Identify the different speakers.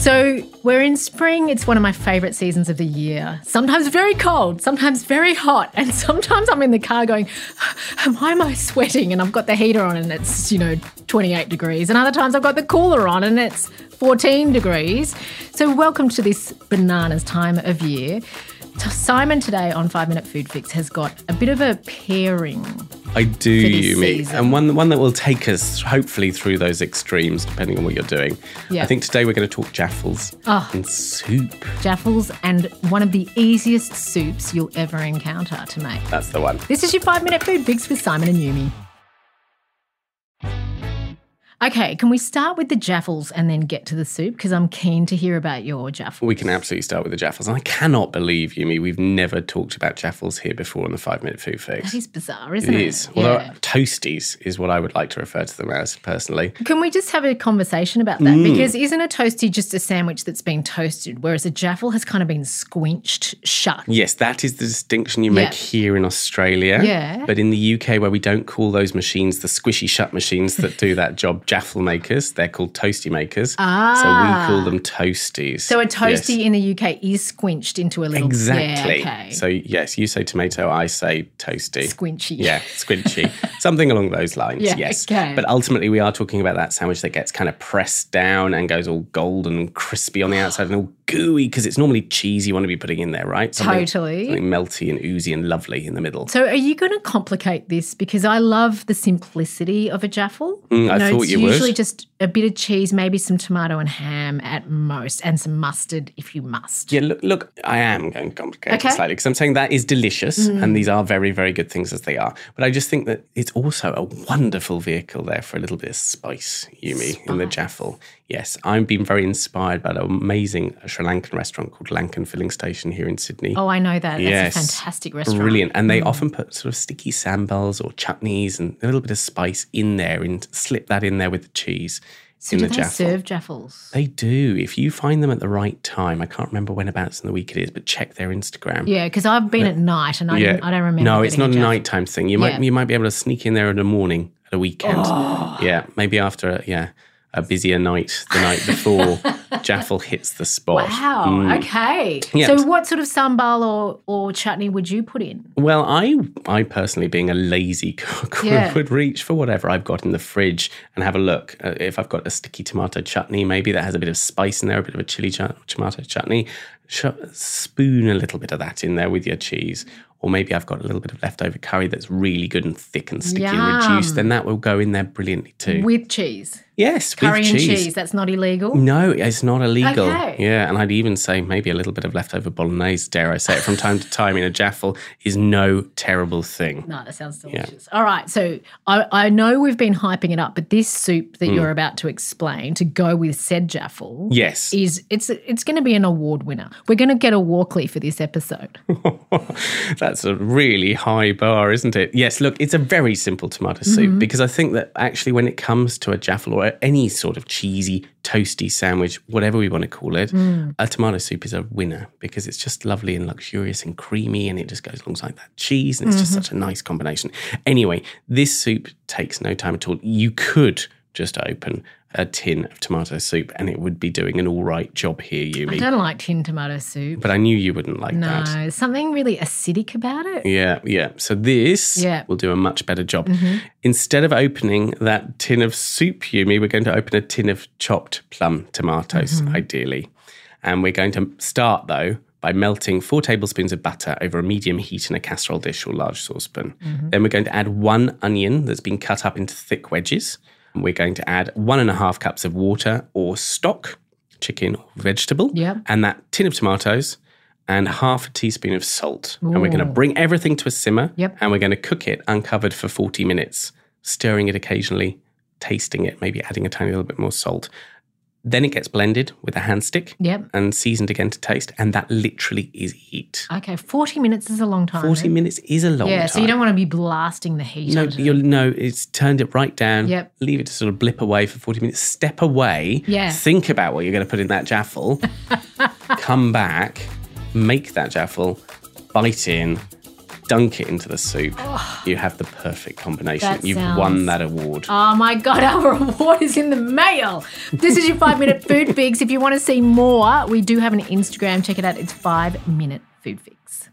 Speaker 1: So we're in spring. It's one of my favourite seasons of the year. Sometimes very cold, sometimes very hot, and sometimes I'm in the car going, "Why am I sweating?" And I've got the heater on, and it's you know 28 degrees. And other times I've got the cooler on, and it's 14 degrees. So welcome to this bananas time of year. Simon today on Five Minute Food Fix has got a bit of a pairing.
Speaker 2: I do, you mean, and one one that will take us hopefully through those extremes, depending on what you're doing.
Speaker 1: Yeah.
Speaker 2: I think today we're going to talk jaffles
Speaker 1: Ah.
Speaker 2: and soup.
Speaker 1: Jaffles and one of the easiest soups you'll ever encounter to make.
Speaker 2: That's the one.
Speaker 1: This is your five minute food fix with Simon and Yumi. Okay, can we start with the jaffles and then get to the soup? Because I'm keen to hear about your jaffles.
Speaker 2: We can absolutely start with the jaffles, and I cannot believe, Yumi, we've never talked about jaffles here before on the Five Minute Food Fix.
Speaker 1: That is bizarre, isn't
Speaker 2: It
Speaker 1: it?
Speaker 2: is. Although
Speaker 1: Yeah.
Speaker 2: toasties is what I would like to refer to them as personally.
Speaker 1: Can we just have a conversation about that? Mm. Because isn't a toasty just a sandwich that's been toasted, whereas a jaffle has kind of been squinched shut?
Speaker 2: Yes, that is the distinction you make
Speaker 1: Yeah.
Speaker 2: here in Australia.
Speaker 1: Yeah.
Speaker 2: But in the UK, where we don't call those machines the squishy shut machines that do that job jaffle makers, they're called toasty makers.
Speaker 1: Ah.
Speaker 2: So we call them toasties.
Speaker 1: So a
Speaker 2: Yes.
Speaker 1: toasty in the UK is squinched into a little
Speaker 2: Exactly.
Speaker 1: Yeah, okay.
Speaker 2: So yes, you say tomato, I say toasty.
Speaker 1: Squinchy.
Speaker 2: Yeah, squinchy. Something along those lines.
Speaker 1: Yeah,
Speaker 2: yes.
Speaker 1: okay.
Speaker 2: But ultimately we are talking about that sandwich that gets kind of pressed down and goes all golden and crispy on the outside and all gooey because it's normally cheese you want to be putting in there, right? Something-
Speaker 1: Totally.
Speaker 2: Something melty and oozy and lovely in the middle.
Speaker 1: So are you going to complicate this? Because I love the simplicity of a jaffle.
Speaker 2: Mm, I
Speaker 1: know,
Speaker 2: thought
Speaker 1: it's
Speaker 2: you would.
Speaker 1: usually just a bit of cheese, maybe some tomato and ham at most, and some mustard if you must.
Speaker 2: Yeah, look, look, I am going to complicate
Speaker 1: Okay. Mm.
Speaker 2: it slightly because I'm saying that is delicious and these are very, very good things as they are. But I just think that it's also a wonderful vehicle there for a little bit of spice, Yumi, in the jaffle. Yes, I'm being very inspired by an amazing Sri Lankan restaurant called Lankan Filling Station here in Sydney.
Speaker 1: Oh, I know that. That's
Speaker 2: Yes.
Speaker 1: a fantastic restaurant. Mm.
Speaker 2: Brilliant. And they often put sort of sticky sambals or chutneys and a little bit of spice in there and slip that in there with the cheese
Speaker 1: So
Speaker 2: in
Speaker 1: do
Speaker 2: the
Speaker 1: they
Speaker 2: jaffle.
Speaker 1: serve jaffles?
Speaker 2: They do. If you find them at the right time, I can't remember whenabouts in the week it is, but check their Instagram.
Speaker 1: Yeah, because I've been at night and I, didn't, I don't remember.
Speaker 2: No, it's not a nighttime thing. You might you might be able to sneak in there in the morning at a weekend. Yeah, maybe after a, yeah a busier night the night before. Jaffle hits the spot.
Speaker 1: Wow. Okay.
Speaker 2: Mm. Yeah.
Speaker 1: So, what sort of sambal or, or chutney would you put in?
Speaker 2: Well, I, I personally, being a lazy cook, would-
Speaker 1: Yeah.
Speaker 2: would reach for whatever I've got in the fridge and have a look. Uh, if I've got a sticky tomato chutney, maybe that has a bit of spice in there, a bit of a chili ch- tomato chutney, sh- spoon a little bit of that in there with your cheese. Or maybe I've got a little bit of leftover curry that's really good and thick and sticky and reduced. Then that will go in there brilliantly too.
Speaker 1: With cheese.
Speaker 2: Yes,
Speaker 1: Curry
Speaker 2: with
Speaker 1: and
Speaker 2: cheese.
Speaker 1: cheese. That's not illegal.
Speaker 2: No, it's not illegal.
Speaker 1: Okay.
Speaker 2: Yeah, and I'd even say maybe a little bit of leftover bolognese, dare I say it, from time to time in a jaffle is no terrible thing.
Speaker 1: No, that sounds delicious. All right. So I, I know we've been hyping it up, but this soup
Speaker 2: Mm.
Speaker 1: that you're about to explain to go with said jaffle
Speaker 2: Yes.
Speaker 1: is it's it's going to be an award winner. We're going to get a Walkley for this episode.
Speaker 2: That's a really high bar, isn't it? Yes, look, it's a very simple tomato soup because I think that actually, when it comes to a jaffle or any sort of cheesy, toasty sandwich, whatever we want to call it, mm. a tomato soup is a winner because it's just lovely and luxurious and creamy and it just goes alongside that cheese and it's just mm-hmm. such a nice combination. Anyway, this soup takes no time at all. You could just open a tin of tomato soup and it would be doing an all right job here, Yumi.
Speaker 1: I don't like tin tomato soup.
Speaker 2: But I knew you wouldn't like
Speaker 1: No,
Speaker 2: that.
Speaker 1: there's something really acidic about it.
Speaker 2: Yeah, yeah. So this
Speaker 1: Yeah. Mm-hmm.
Speaker 2: will do a much better job. Instead of opening that tin of soup, Yumi, we're going to open a tin of chopped plum tomatoes,
Speaker 1: Mm-hmm.
Speaker 2: ideally. And we're going to start, though, by melting four tablespoons of butter over a medium heat in a casserole dish or large saucepan.
Speaker 1: Mm-hmm.
Speaker 2: Then we're going to add one onion that's been cut up into thick wedges. We're going to add one and a half cups of water or stock, chicken or vegetable,
Speaker 1: Yep.
Speaker 2: and that tin of tomatoes and half a teaspoon of salt. And we're going to bring everything to a simmer
Speaker 1: Yep.
Speaker 2: and we're going to cook it uncovered for 40 minutes, stirring it occasionally, tasting it, maybe adding a tiny little bit more salt. Then it gets blended with a hand stick
Speaker 1: Yep.
Speaker 2: and seasoned again to taste. And that literally is it.
Speaker 1: Okay, 40 minutes is a long time.
Speaker 2: 40
Speaker 1: then.
Speaker 2: minutes is a long
Speaker 1: Yeah,
Speaker 2: time.
Speaker 1: Yeah, so you don't want to be blasting the heat.
Speaker 2: No,
Speaker 1: it.
Speaker 2: no. It's turned it right down.
Speaker 1: Yep.
Speaker 2: Leave it to sort of blip away for forty minutes. Step away.
Speaker 1: Yeah.
Speaker 2: Think about what you're going to put in that jaffle. come back, make that jaffle, bite in, dunk it into the soup, you have the perfect combination. You've
Speaker 1: sounds-
Speaker 2: won that award.
Speaker 1: Oh my God, our award is in the mail. This is your five minute food fix. If you want to see more, we do have an Instagram. Check it out. It's five minute food fix.